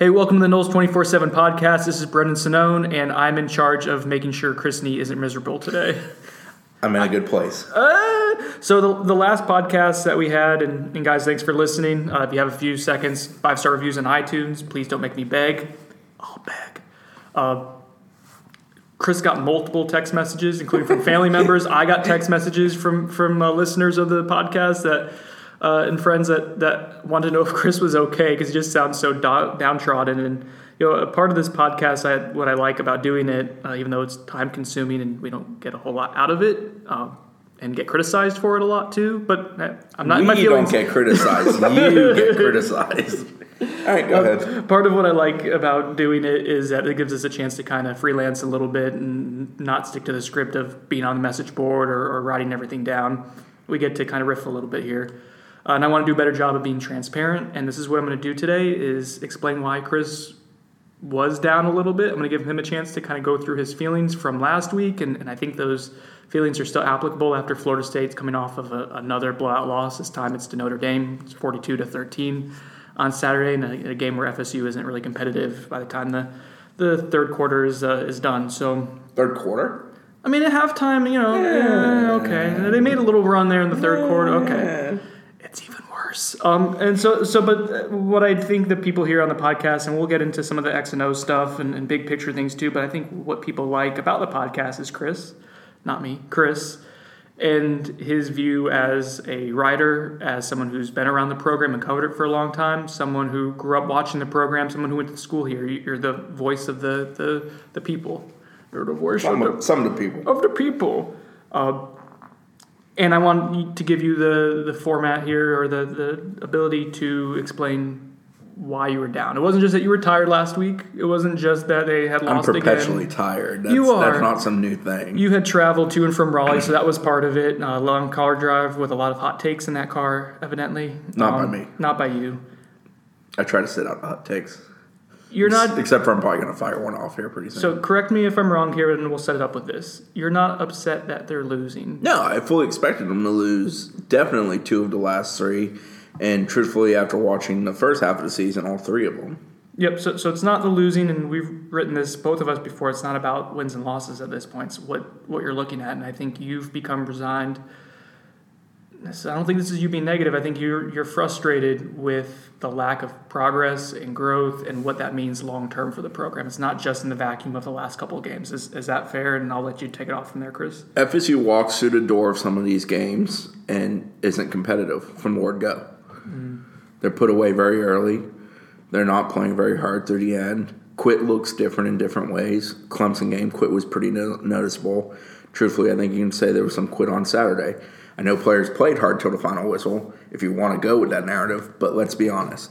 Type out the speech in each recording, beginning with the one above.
Hey, welcome to the Noles 24 7 podcast. This is Brendan Sonnone, and I'm in charge of making sure Chris Nee isn't miserable today. I'm in a good place. Uh, so, the, the last podcast that we had, and, and guys, thanks for listening. Uh, if you have a few seconds, five star reviews on iTunes, please don't make me beg. I'll beg. Uh, Chris got multiple text messages, including from family members. I got text messages from from uh, listeners of the podcast that uh, and friends that that wanted to know if Chris was okay because he just sounds so do- downtrodden. And you know, a part of this podcast, I, what I like about doing it, uh, even though it's time consuming and we don't get a whole lot out of it. Um, and get criticized for it a lot too, but uh, I'm not. We my don't get criticized. you get criticized. All right, go ahead. Part of what I like about doing it is that it gives us a chance to kind of freelance a little bit and not stick to the script of being on the message board or, or writing everything down. We get to kind of riff a little bit here. Uh, and I want to do a better job of being transparent. And this is what I'm going to do today is explain why Chris was down a little bit. I'm going to give him a chance to kind of go through his feelings from last week. And, and I think those feelings are still applicable after Florida State's coming off of a, another blowout loss. This time it's to Notre Dame. It's 42 to 13 on Saturday in a, a, game where FSU isn't really competitive by the time the, the third quarter is, uh, is done. So Third quarter? I mean, at halftime, you know, yeah, okay. They made a little run there in the third quarter. Okay worse. Um, and so, so, but what I think that people hear on the podcast, and we'll get into some of the X and O stuff and, and big picture things too. But I think what people like about the podcast is Chris, not me, Chris, and his view as a writer, as someone who's been around the program and covered it for a long time, someone who grew up watching the program, someone who went to school here. You're the voice of the the, the people. You're the voice some of, the, some of the people. Of the people. Uh, and I want to give you the, the format here or the, the ability to explain why you were down. It wasn't just that you were tired last week. It wasn't just that they had lost I'm perpetually again. tired. That's, you are. That's not some new thing. You had traveled to and from Raleigh, so that was part of it. A long car drive with a lot of hot takes in that car, evidently. Not um, by me. Not by you. I try to sit out hot takes. You're not. Except for I'm probably going to fire one off here pretty soon. So correct me if I'm wrong here, and we'll set it up with this. You're not upset that they're losing. No, I fully expected them to lose. Definitely two of the last three, and truthfully, after watching the first half of the season, all three of them. Yep. So, so it's not the losing, and we've written this both of us before. It's not about wins and losses at this point. It's what what you're looking at, and I think you've become resigned I don't think this is you being negative. I think you're you're frustrated with the lack of progress and growth and what that means long term for the program. It's not just in the vacuum of the last couple of games. Is is that fair? And I'll let you take it off from there, Chris. FSU walks through the door of some of these games and isn't competitive from the word go. Mm. They're put away very early. They're not playing very hard through the end. Quit looks different in different ways. Clemson game, quit was pretty no- noticeable. Truthfully, I think you can say there was some quit on Saturday. I know players played hard till the final whistle, if you want to go with that narrative, but let's be honest.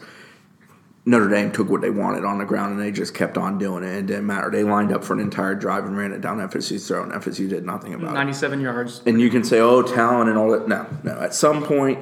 Notre Dame took what they wanted on the ground and they just kept on doing it. It didn't matter. They lined up for an entire drive and ran it down FSU's throat, and FSU did nothing about 97 it. 97 yards. And you can say, oh, talent and all that. No, no. At some point,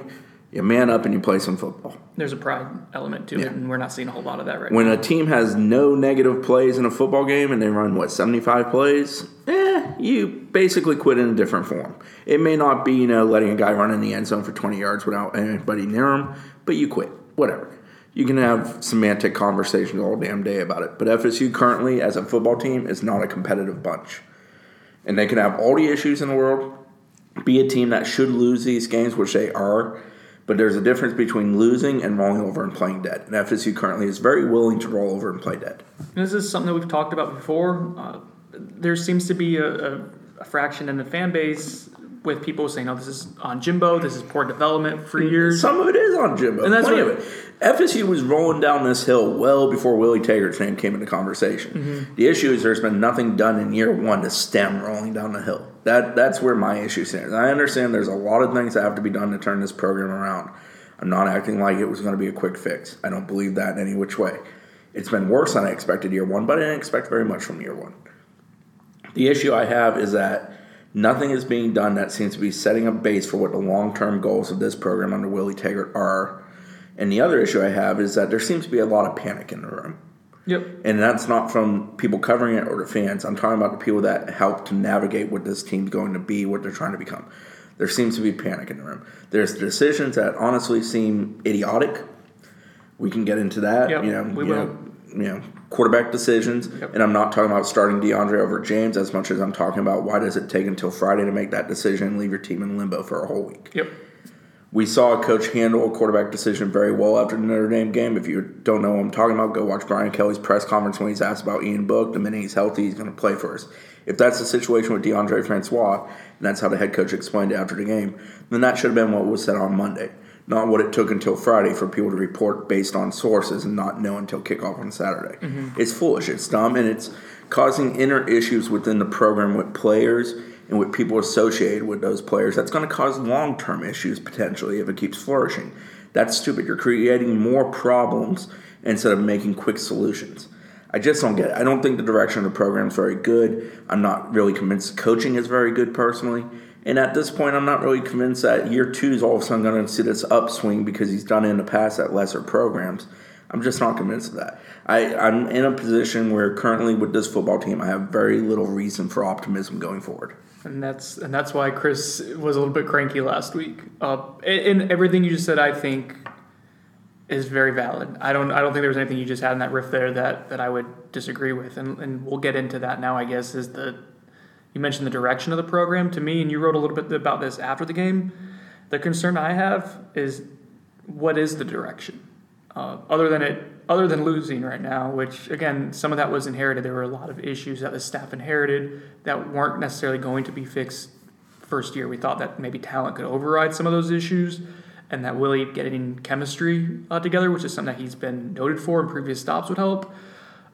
you man up and you play some football. There's a pride element to yeah. it, and we're not seeing a whole lot of that right when now. When a team has no negative plays in a football game and they run, what, 75 plays? Eh, you basically quit in a different form. It may not be, you know, letting a guy run in the end zone for 20 yards without anybody near him, but you quit. Whatever. You can have semantic conversations all damn day about it. But FSU currently, as a football team, is not a competitive bunch. And they can have all the issues in the world, be a team that should lose these games, which they are but there's a difference between losing and rolling over and playing dead. And FSU currently is very willing to roll over and play dead. And this is something that we've talked about before. Uh, there seems to be a, a, a, fraction in the fan base with people saying, "Oh, this is on Jimbo. This is poor development for years." Some of it is on Jimbo, and that's Plenty what, of it. FSU was rolling down this hill well before Willie Taggart's name came into conversation. Mm-hmm. The issue is there's been nothing done in year one to stem rolling down the hill. That that's where my issue stands. I understand there's a lot of things that have to be done to turn this program around. I'm not acting like it was going to be a quick fix. I don't believe that in any which way. It's been worse than I expected year one, but I didn't expect very much from year one. The issue I have is that nothing is being done that seems to be setting a base for what the long term goals of this program under Willie Taggart are and the other issue I have is that there seems to be a lot of panic in the room. Yep. And that's not from people covering it or the fans. I'm talking about the people that help to navigate what this team's going to be, what they're trying to become. There seems to be panic in the room. There's decisions that honestly seem idiotic. We can get into that. Yep, you know, we you will. Know, you know quarterback decisions, yep. and I'm not talking about starting DeAndre over James as much as I'm talking about why does it take until Friday to make that decision and leave your team in limbo for a whole week. Yep. We saw a coach handle a quarterback decision very well after the Notre Dame game. If you don't know what I'm talking about, go watch Brian Kelly's press conference when he's asked about Ian Book. The minute he's healthy, he's going to play for us. If that's the situation with DeAndre Francois, and that's how the head coach explained it after the game, then that should have been what was said on Monday not what it took until Friday for people to report based on sources and not know until kickoff on Saturday. Mm-hmm. It's foolish, it's dumb, and it's causing inner issues within the program with players and with people associated with those players. That's going to cause long term issues potentially if it keeps flourishing. That's stupid. You're creating more problems instead of making quick solutions. I just don't get it. I don't think the direction of the program is very good. I'm not really convinced coaching is very good personally. And at this point, I'm not really convinced that year two is all of a sudden going to see this upswing because he's done it in the past at lesser programs. I'm just not convinced of that. I, I'm in a position where currently with this football team, I have very little reason for optimism going forward. And that's and that's why Chris was a little bit cranky last week. Uh, and everything you just said, I think, is very valid. I don't I don't think there was anything you just had in that riff there that, that I would disagree with. And and we'll get into that now. I guess is the you mentioned the direction of the program to me, and you wrote a little bit about this after the game. The concern I have is what is the direction, uh, other than it, other than losing right now. Which again, some of that was inherited. There were a lot of issues that the staff inherited that weren't necessarily going to be fixed first year. We thought that maybe talent could override some of those issues, and that Willie getting chemistry uh, together, which is something that he's been noted for in previous stops, would help.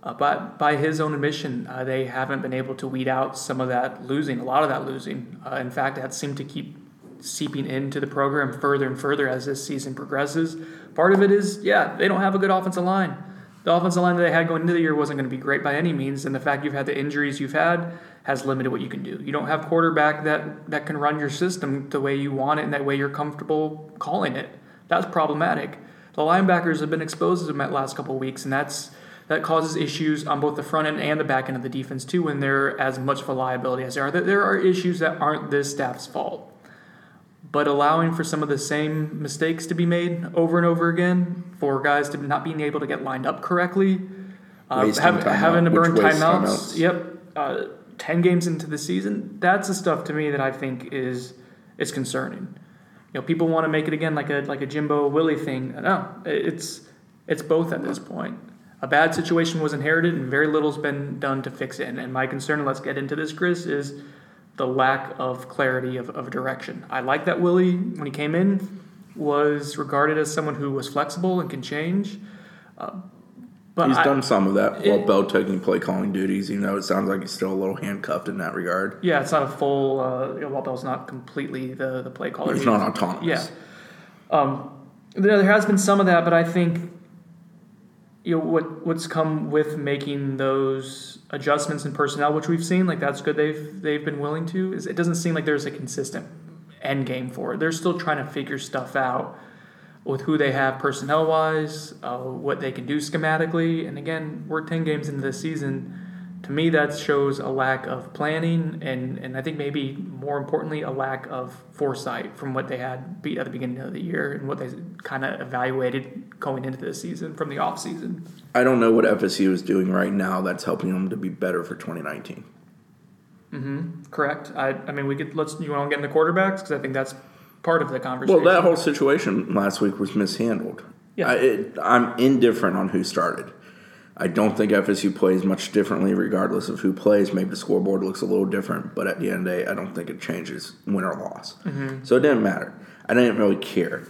Uh, but by his own admission, uh, they haven't been able to weed out some of that losing, a lot of that losing. Uh, in fact, that seemed to keep seeping into the program further and further as this season progresses. Part of it is, yeah, they don't have a good offensive line. The offensive line that they had going into the year wasn't going to be great by any means, and the fact you've had the injuries you've had has limited what you can do. You don't have quarterback that that can run your system the way you want it and that way you're comfortable calling it. That's problematic. The linebackers have been exposed to them at last couple weeks, and that's that causes issues on both the front end and the back end of the defense too when they're as much of a liability as they are. There are issues that aren't this staff's fault. But allowing for some of the same mistakes to be made over and over again, for guys to not being able to get lined up correctly, uh, have, having to burn timeouts, timeouts, yep, uh, ten games into the season, that's the stuff to me that I think is is concerning. You know, people want to make it again like a like a Jimbo Willie thing. No, it's it's both at this point a bad situation was inherited and very little's been done to fix it. And my concern, and let's get into this, Chris, is the lack of clarity of, of direction. I like that Willie, when he came in, was regarded as someone who was flexible and can change. Uh, but he's I, done some of that while Bell taking play calling duties. even though it sounds like he's still a little handcuffed in that regard. Yeah, it's not a full. Uh, you know, while Bell's not completely the the play caller. He's, not autonomous. Yeah. Um, there has been some of that, but I think you know what what's come with making those adjustments in personnel, which we've seen, like that's good. They've they've been willing to. Is it doesn't seem like there's a consistent end game for it. They're still trying to figure stuff out with who they have personnel wise, uh, what they can do schematically, and again, we're ten games into the season to me that shows a lack of planning and, and I think maybe more importantly a lack of foresight from what they had at the beginning of the year and what they kind of evaluated going into the season from the off season. I don't know what FSU is doing right now that's helping them to be better for 2019. Mm-hmm. Correct. I, I mean, we could let's you want to get into quarterbacks because I think that's part of the conversation. Well, that whole situation last week was mishandled. Yeah, I, it, I'm indifferent on who started. I don't think FSU plays much differently regardless of who plays. Maybe the scoreboard looks a little different, but at the end of the day, I don't think it changes win or loss. Mm-hmm. So it didn't matter. I didn't really care.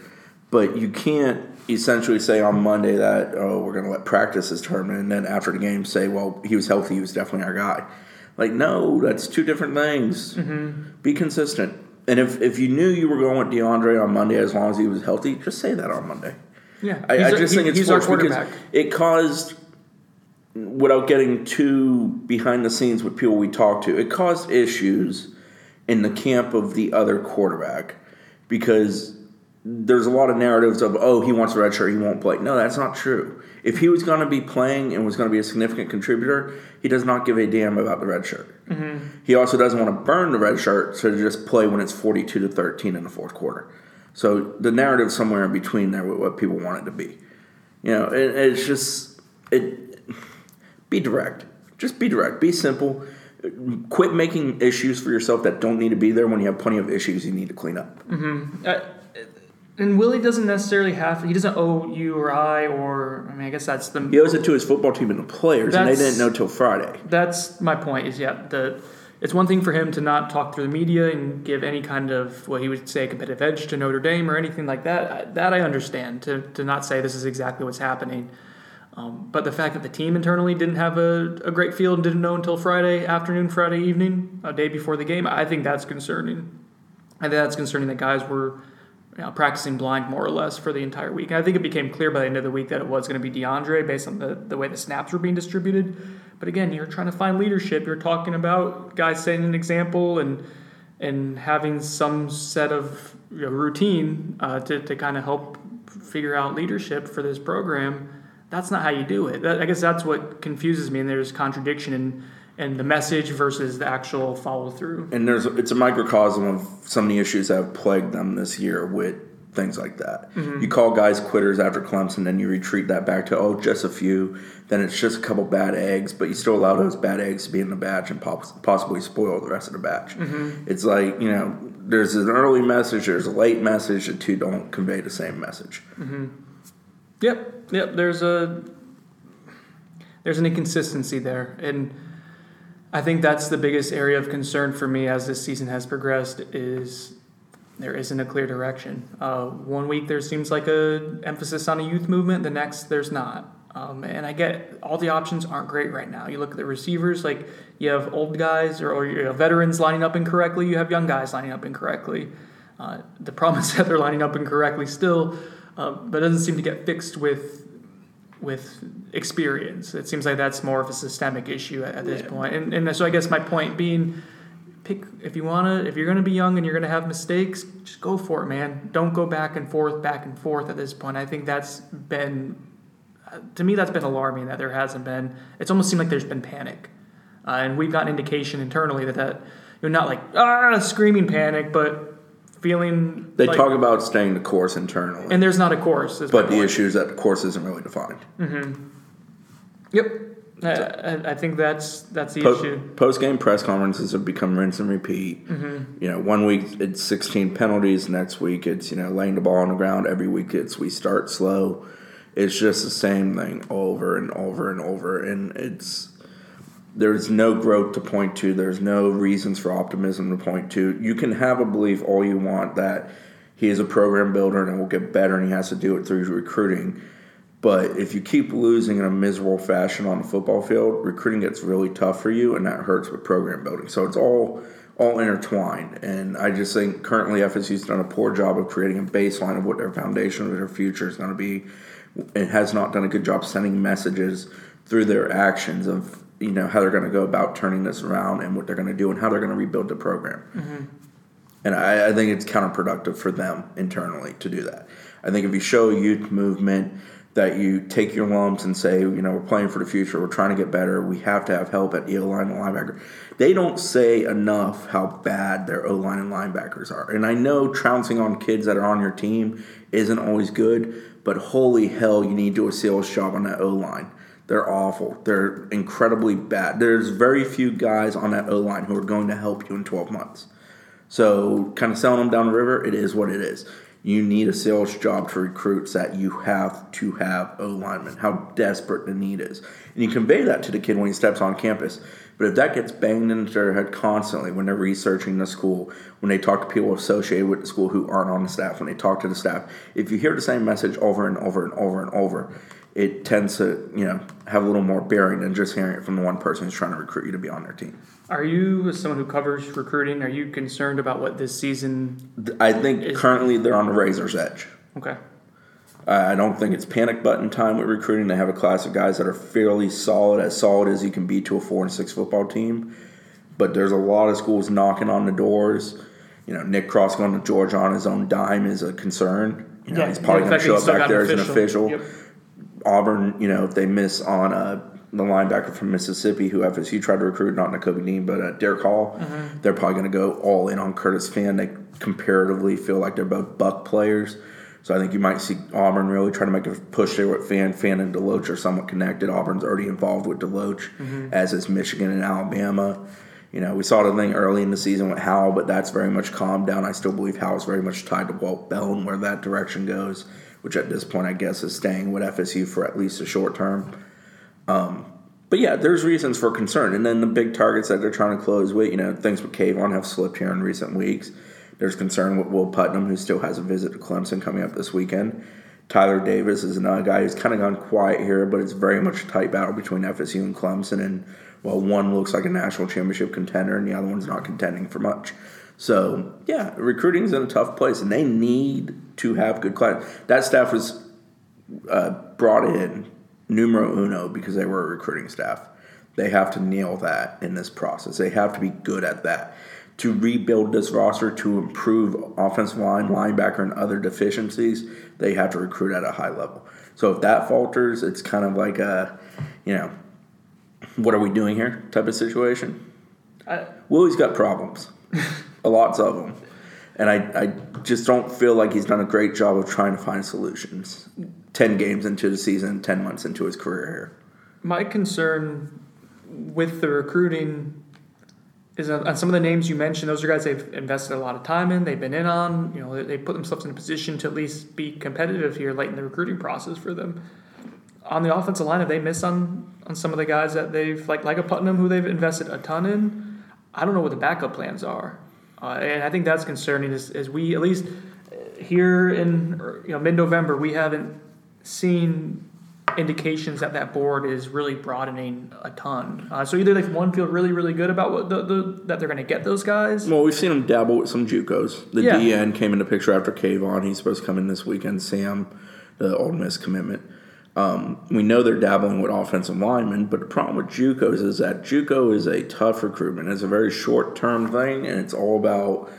But you can't essentially say on Monday that, oh, we're going to let practices determine, and then after the game say, well, he was healthy, he was definitely our guy. Like, no, that's two different things. Mm-hmm. Be consistent. And if, if you knew you were going with DeAndre on Monday as long as he was healthy, just say that on Monday. Yeah, I, I just think it's he's forced because it caused without getting too behind the scenes with people we talked to, it caused issues in the camp of the other quarterback because there's a lot of narratives of oh he wants a red shirt he won't play. No that's not true. If he was going to be playing and was going to be a significant contributor he does not give a damn about the red shirt. Mm-hmm. he also doesn't want to burn the red shirt so to just play when it's 42 to 13 in the fourth quarter. So the narrative somewhere in between there with what people want it to be. You know it, it's just it be direct. Just be direct. Be simple. Quit making issues for yourself that don't need to be there when you have plenty of issues you need to clean up. Mm-hmm. Uh, and Willie doesn't necessarily have. He doesn't owe you or I, or I mean, I guess that's the. He owes it to his football team and the players, and they didn't know till Friday. That's my point. Is yeah, the it's one thing for him to not talk through the media and give any kind of what he would say competitive edge to Notre Dame or anything like that. That I understand. To to not say this is exactly what's happening. Um, but the fact that the team internally didn't have a, a great feel and didn't know until Friday afternoon, Friday evening, a day before the game, I think that's concerning. I think that's concerning that guys were you know, practicing blind more or less for the entire week. And I think it became clear by the end of the week that it was going to be DeAndre based on the, the way the snaps were being distributed. But again, you're trying to find leadership. You're talking about guys setting an example and and having some set of you know, routine uh, to, to kind of help figure out leadership for this program. That's not how you do it. That, I guess that's what confuses me, and there's contradiction in and the message versus the actual follow through. And there's it's a microcosm of some of the issues that have plagued them this year with things like that. Mm-hmm. You call guys quitters after Clemson, and you retreat that back to oh, just a few. Then it's just a couple bad eggs, but you still allow those bad eggs to be in the batch and possibly spoil the rest of the batch. Mm-hmm. It's like you know, there's an early message, there's a late message. The two don't convey the same message. Mm-hmm. Yep, yep. There's a there's an inconsistency there, and I think that's the biggest area of concern for me as this season has progressed is there isn't a clear direction. Uh, one week there seems like a emphasis on a youth movement, the next there's not. Um, and I get all the options aren't great right now. You look at the receivers, like you have old guys or, or you have veterans lining up incorrectly, you have young guys lining up incorrectly. Uh, the problem is that they're lining up incorrectly still, uh, but it doesn't seem to get fixed with with experience. It seems like that's more of a systemic issue at, at this yeah. point. And, and so I guess my point being, pick if you wanna if you're gonna be young and you're gonna have mistakes, just go for it, man. Don't go back and forth, back and forth at this point. I think that's been uh, to me that's been alarming that there hasn't been. It's almost seemed like there's been panic, uh, and we've got an indication internally that that you're not like ah screaming panic, but feeling. They like, talk about staying the course internally, and there's not a course. But the issue is that the course isn't really defined. Mm-hmm. Yep. I, I, think that's that's the po- issue. Post game press conferences have become rinse and repeat. Mm-hmm. You know, one week it's 16 penalties, next week it's you know laying the ball on the ground. Every week it's we start slow. It's just the same thing over and over and over, and it's there's no growth to point to. There's no reasons for optimism to point to. You can have a belief all you want that he is a program builder and it will get better and he has to do it through recruiting. But if you keep losing in a miserable fashion on the football field, recruiting gets really tough for you and that hurts with program building. So it's all all intertwined. And I just think currently FSU's done a poor job of creating a baseline of what their foundation of their future is going to be. It has not done a good job sending messages through their actions of you know how they're going to go about turning this around and what they're going to do and how they're going to rebuild the program. Mm-hmm. And I, I, think it's counterproductive for them internally to do that. I think if you show a youth movement that you take your lumps and say, you know, we're playing for the future, we're trying to get better, we have to have help at the O line and linebacker. They don't say enough how bad their O line and linebackers are. And I know trouncing on kids that are on your team isn't always good, but holy hell, you need to do a sales job on that O line they're awful. They're incredibly bad. There's very few guys on that O line who are going to help you in 12 months. So, kind of selling them down the river, it is what it is. You need a sales job to recruits that you have to have O linemen, how desperate the need is. And you convey that to the kid when he steps on campus. But if that gets banged into their head constantly when they're researching the school, when they talk to people associated with the school who aren't on the staff, when they talk to the staff, if you hear the same message over and over and over and over, it tends to you know have a little more bearing than just hearing it from the one person who's trying to recruit you to be on their team. Are you, as someone who covers recruiting, are you concerned about what this season? I think is? currently they're on the razor's edge. Okay. I don't think it's panic button time with recruiting. They have a class of guys that are fairly solid, as solid as you can be to a four and six football team. But there's a lot of schools knocking on the doors. You know, Nick Cross going to Georgia on his own dime is a concern. You know, yeah, he's probably going to show up back there as an official. Yep. Auburn, you know, if they miss on uh, the linebacker from Mississippi, who FSU tried to recruit, not Nakobe Dean, but uh, Derick Hall, mm-hmm. they're probably going to go all in on Curtis Fan. They comparatively feel like they're both buck players. So I think you might see Auburn really trying to make a push there with Fan. Fan and Deloach are somewhat connected. Auburn's already involved with Deloach, mm-hmm. as is Michigan and Alabama. You know, we saw the thing early in the season with Howell, but that's very much calmed down. I still believe Howell is very much tied to Walt Bell and where that direction goes, which at this point I guess is staying with FSU for at least a short term. Um, but yeah, there's reasons for concern. And then the big targets that they're trying to close with, you know, things with Kayvon have slipped here in recent weeks. There's concern with Will Putnam, who still has a visit to Clemson coming up this weekend. Tyler Davis is another guy who's kind of gone quiet here, but it's very much a tight battle between FSU and Clemson. And while one looks like a national championship contender and the other one's not contending for much. So, yeah, recruiting's in a tough place, and they need to have good class. That staff was uh, brought in numero uno because they were a recruiting staff. They have to nail that in this process. They have to be good at that to rebuild this roster to improve offensive line, linebacker, and other deficiencies, they have to recruit at a high level. So if that falters, it's kind of like a, you know, what are we doing here type of situation. I, Willie's got problems, lots of them, and I, I just don't feel like he's done a great job of trying to find solutions. Ten games into the season, ten months into his career here. My concern with the recruiting is on some of the names you mentioned. Those are guys they've invested a lot of time in. They've been in on. You know, they put themselves in a position to at least be competitive here late in the recruiting process for them. On the offensive line, have they missed on on some of the guys that they've like like a Putnam who they've invested a ton in? I don't know what the backup plans are, uh, and I think that's concerning. As, as we at least here in you know mid November, we haven't seen indications that that board is really broadening a ton. Uh, so either they one feel really really good about what the, the that they're going to get those guys. Well, we've seen them dabble with some JUCOs. The yeah. DN came into picture after Kayvon. He's supposed to come in this weekend. Sam, the Ole Miss commitment. Um, we know they're dabbling with offensive linemen, but the problem with JUCOs is that JUCO is a tough recruitment. It's a very short term thing, and it's all about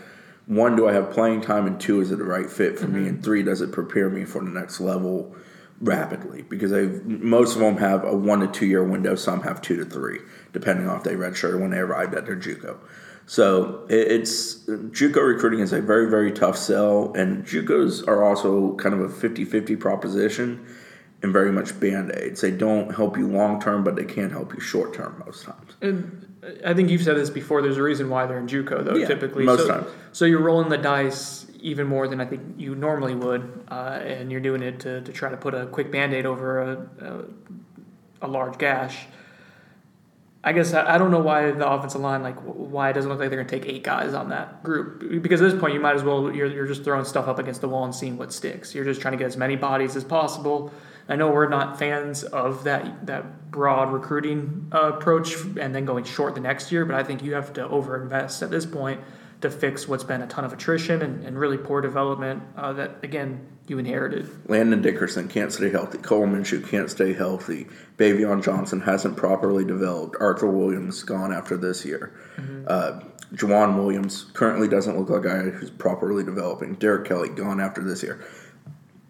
one, do I have playing time, and two, is it the right fit for mm-hmm. me, and three, does it prepare me for the next level rapidly because they most of them have a one to two year window. Some have two to three, depending on if they redshirted when they arrived at their JUCO. So it's JUCO recruiting is a very very tough sell, and JUCOs are also kind of a 50-50 proposition and very much band aids. They don't help you long term, but they can help you short term most times. And I think you've said this before. There's a reason why they're in JUCO though. Yeah, typically, most so, times. So you're rolling the dice even more than I think you normally would, uh, and you're doing it to, to try to put a quick band aid over a, a, a, large gash. I guess I, don't know why the offensive line, like, why it doesn't look like they're going to take eight guys on that group. Because at this point, you might as well, you're, you're just throwing stuff up against the wall and seeing what sticks. You're just trying to get as many bodies as possible. I know we're not fans of that that broad recruiting uh, approach and then going short the next year, but I think you have to overinvest at this point to fix what's been a ton of attrition and, and really poor development uh, that, again, you inherited. Landon Dickerson can't stay healthy. Coleman Minshew can't stay healthy. Baveon Johnson hasn't properly developed. Arthur Williams gone after this year. Mm-hmm. Uh, Jauan Williams currently doesn't look like a guy who's properly developing. Derek Kelly gone after this year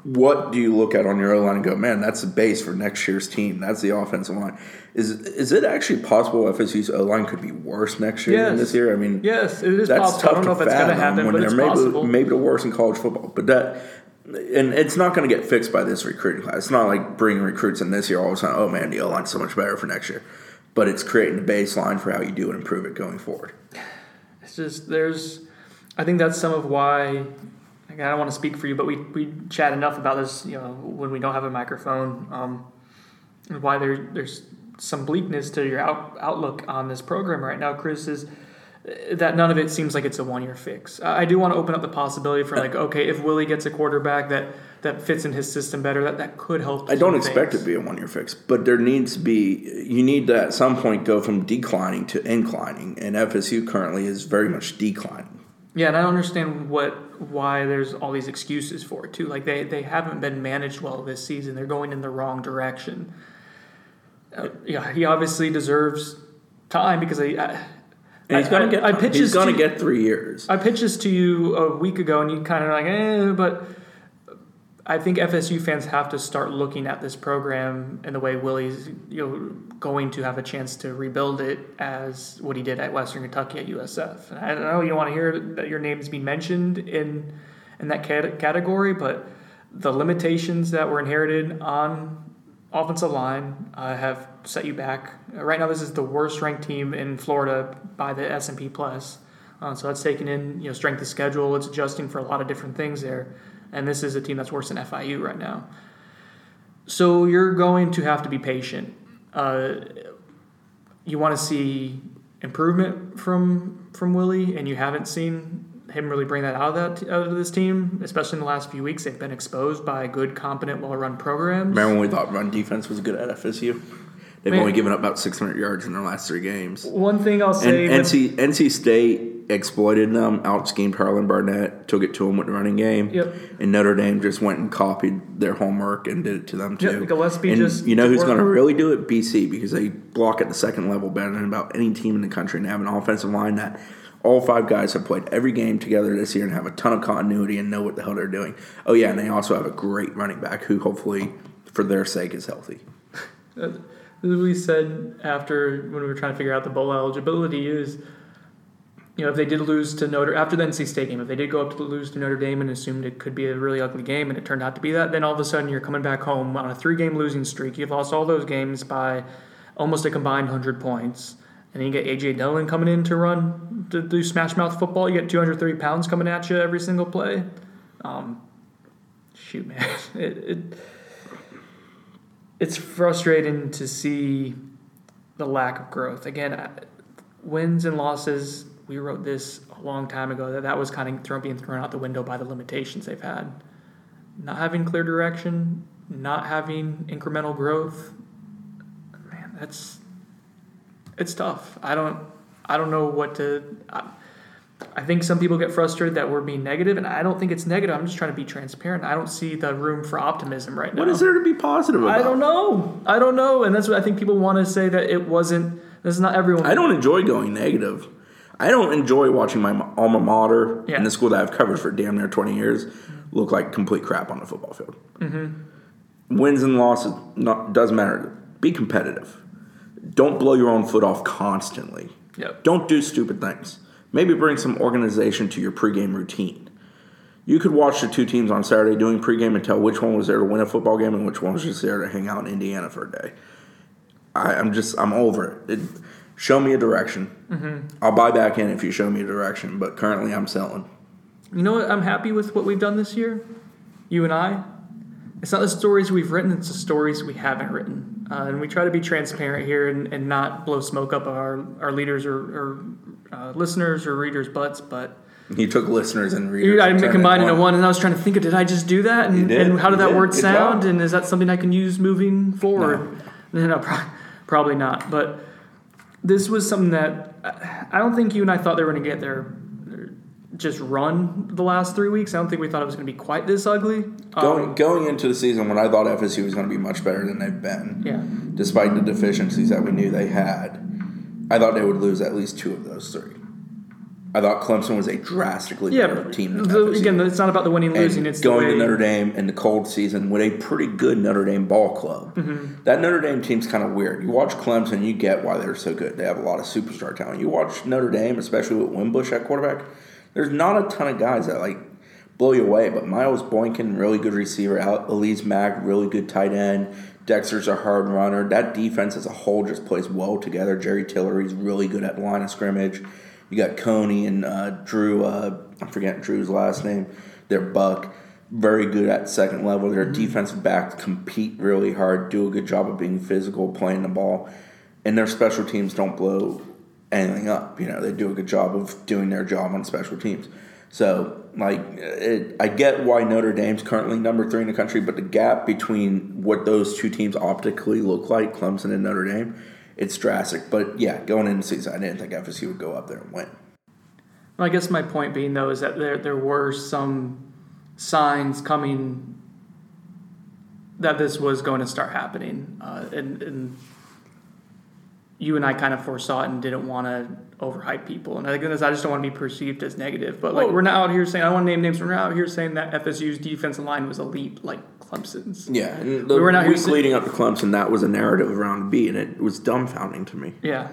what do you look at on your O line and go, man, that's the base for next year's team. That's the offensive line. Is is it actually possible FSU's O line could be worse next year yes. than this year? I mean, yes, it is that's possible. Tough I don't know if it's going to happen, but it's maybe, possible. Maybe the worst in college football, but that. And it's not going to get fixed by this recruiting class. It's not like bringing recruits in this year all of a sudden. Oh man, the O line's so much better for next year. But it's creating a baseline for how you do and improve it going forward. It's just there's, I think that's some of why I don't want to speak for you, but we, we chat enough about this, you know, when we don't have a microphone, um, why there, there's some bleakness to your out, outlook on this program right now, Chris, is that none of it seems like it's a one year fix. I do want to open up the possibility for like, okay, if Willie gets a quarterback that, that fits in his system better, that, that could help. I don't expect things. it to be a one year fix, but there needs to be, you need to at some point go from declining to inclining, and FSU currently is very much declining. Yeah, and I don't understand what why there's all these excuses for it too. Like they they haven't been managed well this season. They're going in the wrong direction. Uh, yeah, he obviously deserves time because I. I and he's gonna I, get. I, he's gonna to, get three years. I pitched this to you a week ago, and you kind of like, eh, but I think FSU fans have to start looking at this program and the way Willie's you know going to have a chance to rebuild it as what he did at Western Kentucky at USF. And I don't know you want to hear that your name is being mentioned in in that category, but the limitations that were inherited on offensive line uh, have set you back. Right now, this is the worst ranked team in Florida by the S and P Plus. Uh, so that's taking in you know strength of schedule. It's adjusting for a lot of different things there, and this is a team that's worse than FIU right now. So you're going to have to be patient. Uh, you want to see improvement from from Willie, and you haven't seen him really bring that out of that out of this team, especially in the last few weeks. They've been exposed by good, competent, well-run programs. Remember when we thought run defense was good at FSU? They've Man. only given up about 600 yards in their last three games. One thing I'll say: and NC NC State exploited them, out schemed Harlan Barnett, took it to them with the running game. Yep. And Notre Dame just went and copied their homework and did it to them too. Yep, Gillespie and just you know who's going to really do it? BC because they block at the second level better than about any team in the country and have an offensive line that all five guys have played every game together this year and have a ton of continuity and know what the hell they're doing. Oh yeah, and they also have a great running back who hopefully, for their sake, is healthy. As we said after when we were trying to figure out the bowl eligibility is you know, if they did lose to Notre after the NC State game, if they did go up to lose to Notre Dame and assumed it could be a really ugly game, and it turned out to be that, then all of a sudden you're coming back home on a three-game losing streak. You've lost all those games by almost a combined hundred points, and then you get AJ Dillon coming in to run to do smash mouth football. You get 230 pounds coming at you every single play. Um, shoot, man, it, it it's frustrating to see the lack of growth. Again, wins and losses we wrote this a long time ago that that was kind of thrown, being thrown out the window by the limitations they've had. Not having clear direction, not having incremental growth. Man, that's it's tough. I don't I don't know what to. I, I think some people get frustrated that we're being negative, and I don't think it's negative. I'm just trying to be transparent. I don't see the room for optimism right now. What is there to be positive about? I don't know. I don't know, and that's what I think people want to say that it wasn't. This is not everyone. I don't enjoy going negative. I don't enjoy watching my alma mater yeah. and the school that I've covered for damn near 20 years look like complete crap on the football field. Mm-hmm. Wins and losses not, doesn't matter. Be competitive. Don't blow your own foot off constantly. Yep. Don't do stupid things. Maybe bring some organization to your pregame routine. You could watch the two teams on Saturday doing pregame and tell which one was there to win a football game and which one was just there to hang out in Indiana for a day. I, am just I'm over it. it show me a direction. Mm-hmm. I'll buy back in if you show me a direction, but currently I'm selling. You know what? I'm happy with what we've done this year, you and I. It's not the stories we've written, it's the stories we haven't written. Uh, and we try to be transparent here and, and not blow smoke up our, our leaders or, or uh, listeners or readers' butts, but. You took listeners and readers. I combined into one, and I was trying to think of did I just do that? And, and how did that did. word Good sound? job. And is that something I can use moving forward? No, no pro- probably not. But this was something that I don't think you and I thought they were going to get there. Just run the last three weeks. I don't think we thought it was going to be quite this ugly. Going um, going into the season when I thought FSU was going to be much better than they've been, yeah. Despite the deficiencies that we knew they had, I thought they would lose at least two of those three. I thought Clemson was a drastically yeah, better team. Than the, again, it's not about the winning losing. It's going to Notre Dame in the cold season with a pretty good Notre Dame ball club. Mm-hmm. That Notre Dame team's kind of weird. You watch Clemson, you get why they're so good. They have a lot of superstar talent. You watch Notre Dame, especially with Wimbush at quarterback. There's not a ton of guys that like blow you away, but Miles Boykin, really good receiver. Alizé Mack, really good tight end. Dexter's a hard runner. That defense as a whole just plays well together. Jerry Tillery's really good at line of scrimmage. You got Coney and uh, Drue. Uh, I'm forgetting Drue's last name. They're Buck. Very good at second level. Their mm-hmm. defensive backs compete really hard, do a good job of being physical, playing the ball, and their special teams don't blow anything up. You know, they do a good job of doing their job on special teams. So, like, it, I get why Notre Dame's currently number three in the country, but the gap between what those two teams optically look like, Clemson and Notre Dame, it's drastic. But yeah, going into season, I didn't think FSU would go up there and win. I guess my point being though is that there there were some signs coming that this was going to start happening, uh, and, and you and I kind of foresaw it and didn't want to overhype people. And I think I just don't want to be perceived as negative. But like, we're not out here saying I don't want to name names. We're not out here saying that FSU's defensive line was elite. Like Clemson's. Yeah, and the we were not week leading up to Clemson, that was a narrative around B, and it was dumbfounding to me. Yeah,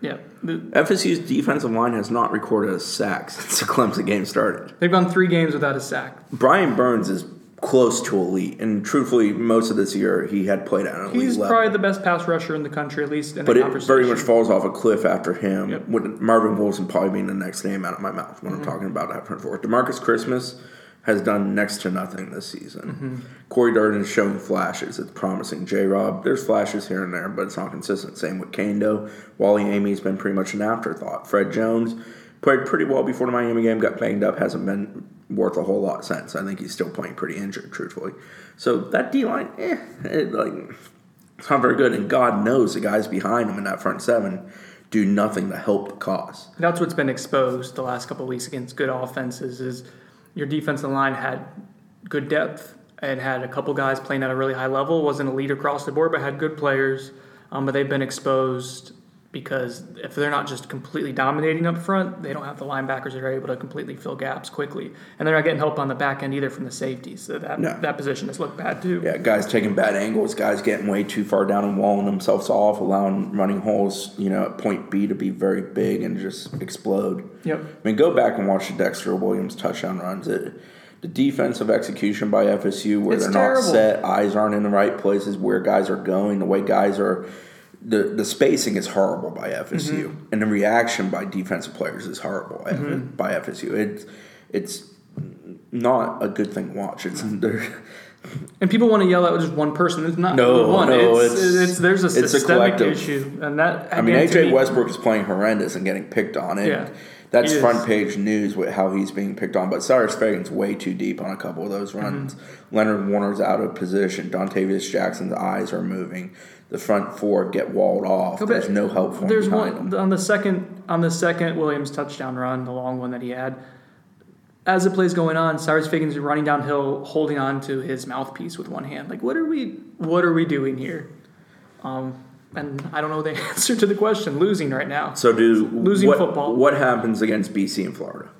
yeah. The, FSU's defensive line has not recorded a sack since the Clemson game started. They've gone three games without a sack. Brian Burns is close to elite. And truthfully, most of this year he had played at an elite He's level. probably the best pass rusher in the country, at least in but the it very much falls off a cliff after him. Yep. With Marvin Wilson probably being the next name out of my mouth when I'm mm-hmm. talking about after and forth. Demarcus Christmas has done next to nothing this season. Mm-hmm. Corey Durden is showing flashes. It's promising. J Rob, there's flashes here and there, but it's not consistent. Same with Kando. Wally Aime's been pretty much an afterthought. Fred Jones played pretty well before the Miami game, got banged up, hasn't been worth a whole lot since. I think he's still playing pretty injured, truthfully. So that D line, eh, it, like it's not very good. And God knows the guys behind him in that front seven do nothing to help the cause. That's what's been exposed the last couple of weeks against good offenses is your defensive line had good depth and had a couple guys playing at a really high level. wasn't elite across the board, but had good players. Um, but they've been exposed because if they're not just completely dominating up front, they don't have the linebackers that are able to completely fill gaps quickly, and they're not getting help on the back end either from the safeties. So that No. that position has looked bad too. Yeah, guys taking bad angles, guys getting way too far down and walling themselves off, allowing running holes, you know, at point B to be very big and just explode. Yep. I mean, go back and watch the Dexter Williams touchdown runs. It, the defensive execution by FSU, where It's they're terrible. not set, eyes aren't in the right places, where guys are going, the way guys are, the the spacing is horrible by FSU, Mm-hmm. and the reaction by defensive players is horrible by F- by FSU. It's it's not a good thing to watch. It's And people want to yell at just one person. It's not No, one. no, it's, it's- it's, there's a it's systemic collective. issue, and that I mean, AJ me- Westbrook is playing horrendous and getting picked on. It Yeah, that's is. front page news with how he's being picked on. But Cyrus Fagan's way too deep on a couple of those runs. Mm-hmm. Leonard Warner's out of position. Dontavious Jackson's eyes are moving. The front four get walled off. There's no help for There's one him. on the second on the second Williams touchdown run, the long one that he had. As the play's going on, Cyrus Figgins is running downhill, holding on to his mouthpiece with one hand. Like, what are we? What are we doing here? Um, and I don't know the answer to the question. Losing right now. So do Losing what, football. What happens against BC and Florida?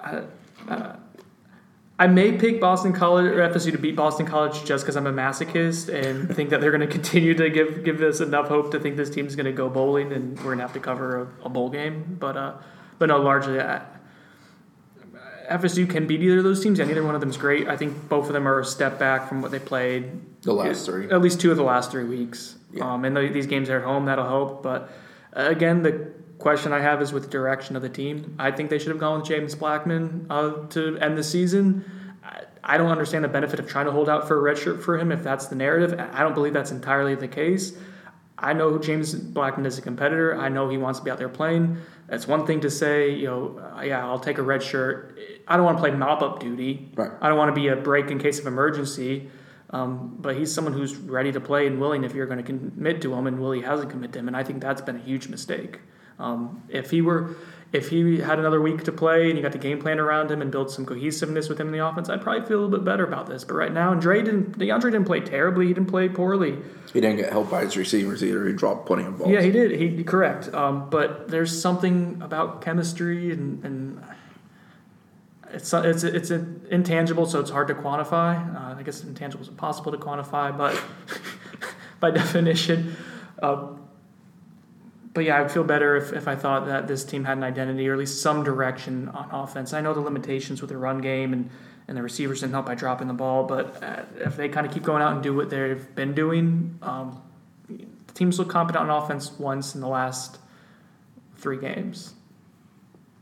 I may pick Boston College or FSU to beat Boston College just because I'm a masochist and think that they're going to continue to give give us enough hope to think this team's going to go bowling and we're going to have to cover a, a bowl game. But uh, but no, largely I, FSU can beat either of those teams, and neither one of them is great. I think both of them are a step back from what they played The last three. at least two of the last three weeks. Yeah. Um, and the, these games are at home, that'll help. But uh, again, the question I have is with the direction of the team. I think they should have gone with James Blackman uh, to end the season. I, I don't understand the benefit of trying to hold out for a red shirt for him if that's the narrative. I don't believe that's entirely the case. I know James Blackman is a competitor. I know he wants to be out there playing. That's one thing to say, you know, uh, yeah, I'll take a red shirt. I don't want to play mop up duty. Right. I don't want to be a break in case of emergency. Um, but he's someone who's ready to play and willing if you're going to commit to him, and Willie hasn't committed to him, and I think that's been a huge mistake. Um, if he were, if he had another week to play and you got the game plan around him and build some cohesiveness with him in the offense, I'd probably feel a little bit better about this. But right now, and Dre didn't, DeAndre didn't play terribly. He didn't play poorly. He didn't get helped by his receivers either. He dropped plenty of balls. Yeah, he did. He correct. Um, but there's something about chemistry and, and it's it's it's an intangible, so it's hard to quantify. Uh, I guess intangible is impossible to quantify, but by definition. Um, but yeah, I'd feel better if, if I thought that this team had an identity or at least some direction on offense. I know the limitations with the run game and, and the receivers didn't help by dropping the ball, but uh, if they kind of keep going out and do what they've been doing, um, the teams look competent on offense once in the last three games.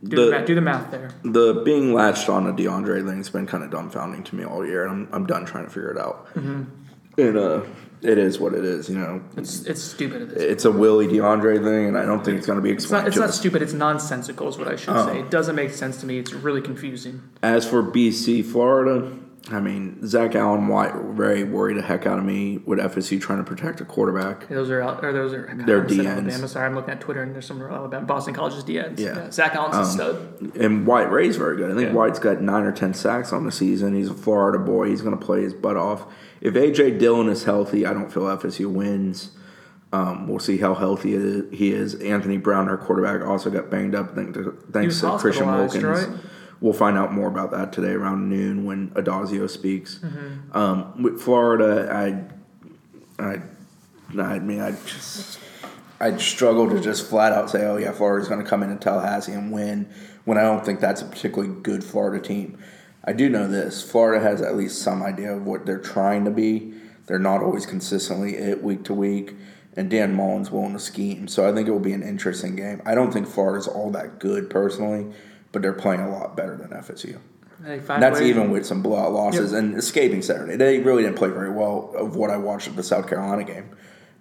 Do the, The- math, do the math there. the being latched on to DeAndre thing's been kind of dumbfounding to me all year, and I'm, I'm done trying to figure it out. Mm-hmm. And uh, it is what it is, you know. It's it's stupid. It's a Willie DeAndre thing, and I don't think it's going to be It's not, explained. it's not stupid. It's nonsensical, is what I should Oh. say. It doesn't make sense to me. It's really confusing. As for BC, Florida, I mean, Zach Allen Wyatt very worried the heck out of me with FSU trying to protect a quarterback. Those are out, or those are They're said DNs. Alabama. Sorry, I'm looking at Twitter and there's some Alabama, Boston College's DNs. Yeah. Zach Allen's a Um, stud. And Wyatt Ray's very good. I think Yeah. Wyatt's got nine or ten sacks on the season. He's a Florida boy. He's going to play his butt off. If AJ Dillon is healthy, I don't feel FSU wins. Um, we'll see how healthy he is. Anthony Brown, our quarterback, also got banged up thanks to, thanks to Christian Wilkins. right? We'll find out more about that today around noon when Addazio speaks. Mm-hmm. Um, with Florida, I, I, I mean, I just, I'd struggle to just flat out say, "Oh yeah, Florida's going to come in into Tallahassee and win," when I don't think that's a particularly good Florida team. I do know this: Florida has at least some idea of what they're trying to be. They're not always consistently it week to week, and Dan Mullen's willing to scheme. So I think it will be an interesting game. I don't think Florida's all that good personally, but they're playing a lot better than FSU. That's even with some blowout losses yep. and escaping Saturday. They really didn't play very well of what I watched at the South Carolina game,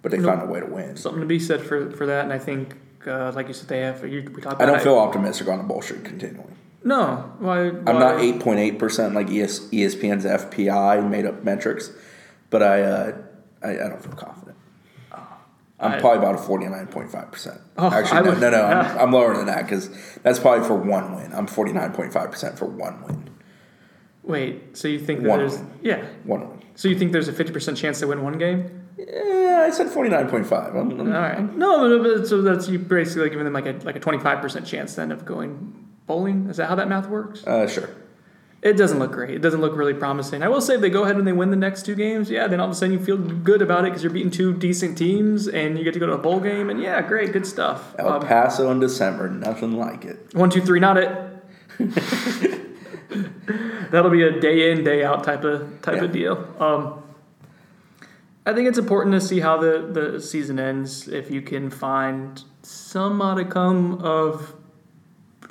but they found a way to win. Something to be said for, for that, and I think, uh, like you said, they have. You, we talked I don't feel optimistic on the bull streak continuing. No, why, why? I'm not eight point eight percent like ES, ESPN's FPI made up metrics, but I, uh, I, I don't feel confident. I'm I, probably about a forty nine point five percent. Oh, Actually, no, would, no, no, yeah. I'm, I'm, lower than that because that's probably for one win. I'm forty nine point five percent for one win. Wait, so you think that one there's win. yeah one win. So you think there's a fifty percent chance to win one game? Yeah, I said forty nine point five. All right, no, but, so that's you basically giving them like a like a twenty five percent chance then of going bowling. Is that how that math works? Uh, sure. It doesn't look great. It doesn't look really promising. I will say if they go ahead and they win the next two games, yeah, then all of a sudden you feel good about it because you're beating two decent teams and you get to go to a bowl game and yeah, great, good stuff. El um, Paso in December, nothing like it. One, two, three, not it. That'll be a day in, day out type of type yeah. of deal. Um, I think it's important to see how the, the season ends. If you can find some modicum of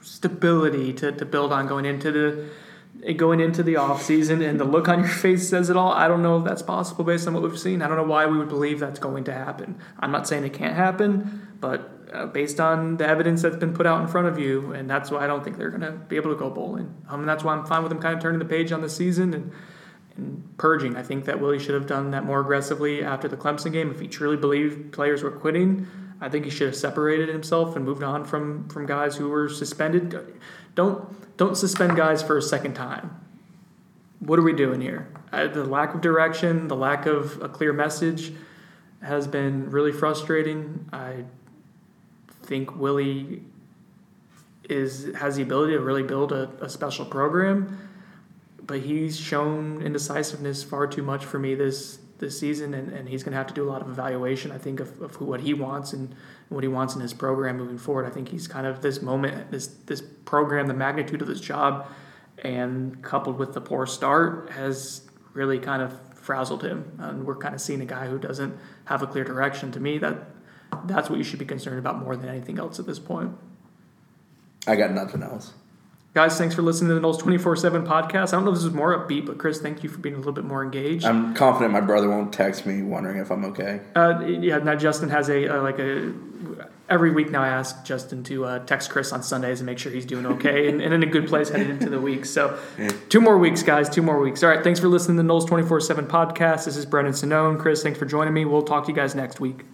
stability to, to build on going into the going into the off season and the look on your face says it all. I don't know if that's possible based on what we've seen. I don't know why we would believe that's going to happen. I'm not saying it can't happen, but uh, based on the evidence that's been put out in front of you, and that's why I don't think they're going to be able to go bowling. Um, and that's why I'm fine with them kind of turning the page on the season and, and purging. I think that Willie should have done that more aggressively after the Clemson game. If he truly believed players were quitting, I think he should have separated himself and moved on from from guys who were suspended. Don't don't suspend guys for a second time. What are we doing here? Uh, the lack of direction, the lack of a clear message, has been really frustrating. I think Willie is has the ability to really build a, a special program, but he's shown indecisiveness far too much for me this this season, and, and he's going to have to do a lot of evaluation, I think, of, of who, what he wants and what he wants in his program moving forward. I think he's kind of this moment, this this program, the magnitude of this job, and coupled with the poor start, has really kind of frazzled him. And we're kind of seeing a guy who doesn't have a clear direction. To me, that that's what you should be concerned about more than anything else at this point. I got nothing else. Guys, thanks for listening to the Noles 24 7 podcast. I don't know if this is more upbeat, but Chris, thank you for being a little bit more engaged. I'm confident my brother won't text me wondering if I'm okay. Uh, yeah, now Justin has a, uh, like a, every week now I ask Justin to uh, text Chris on Sundays and make sure he's doing okay and, and in a good place heading into the week. So, two more weeks, guys, two more weeks. All right, thanks for listening to the Noles 24 7 podcast. This is Brendan Sonnone. Chris, thanks for joining me. We'll talk to you guys next week.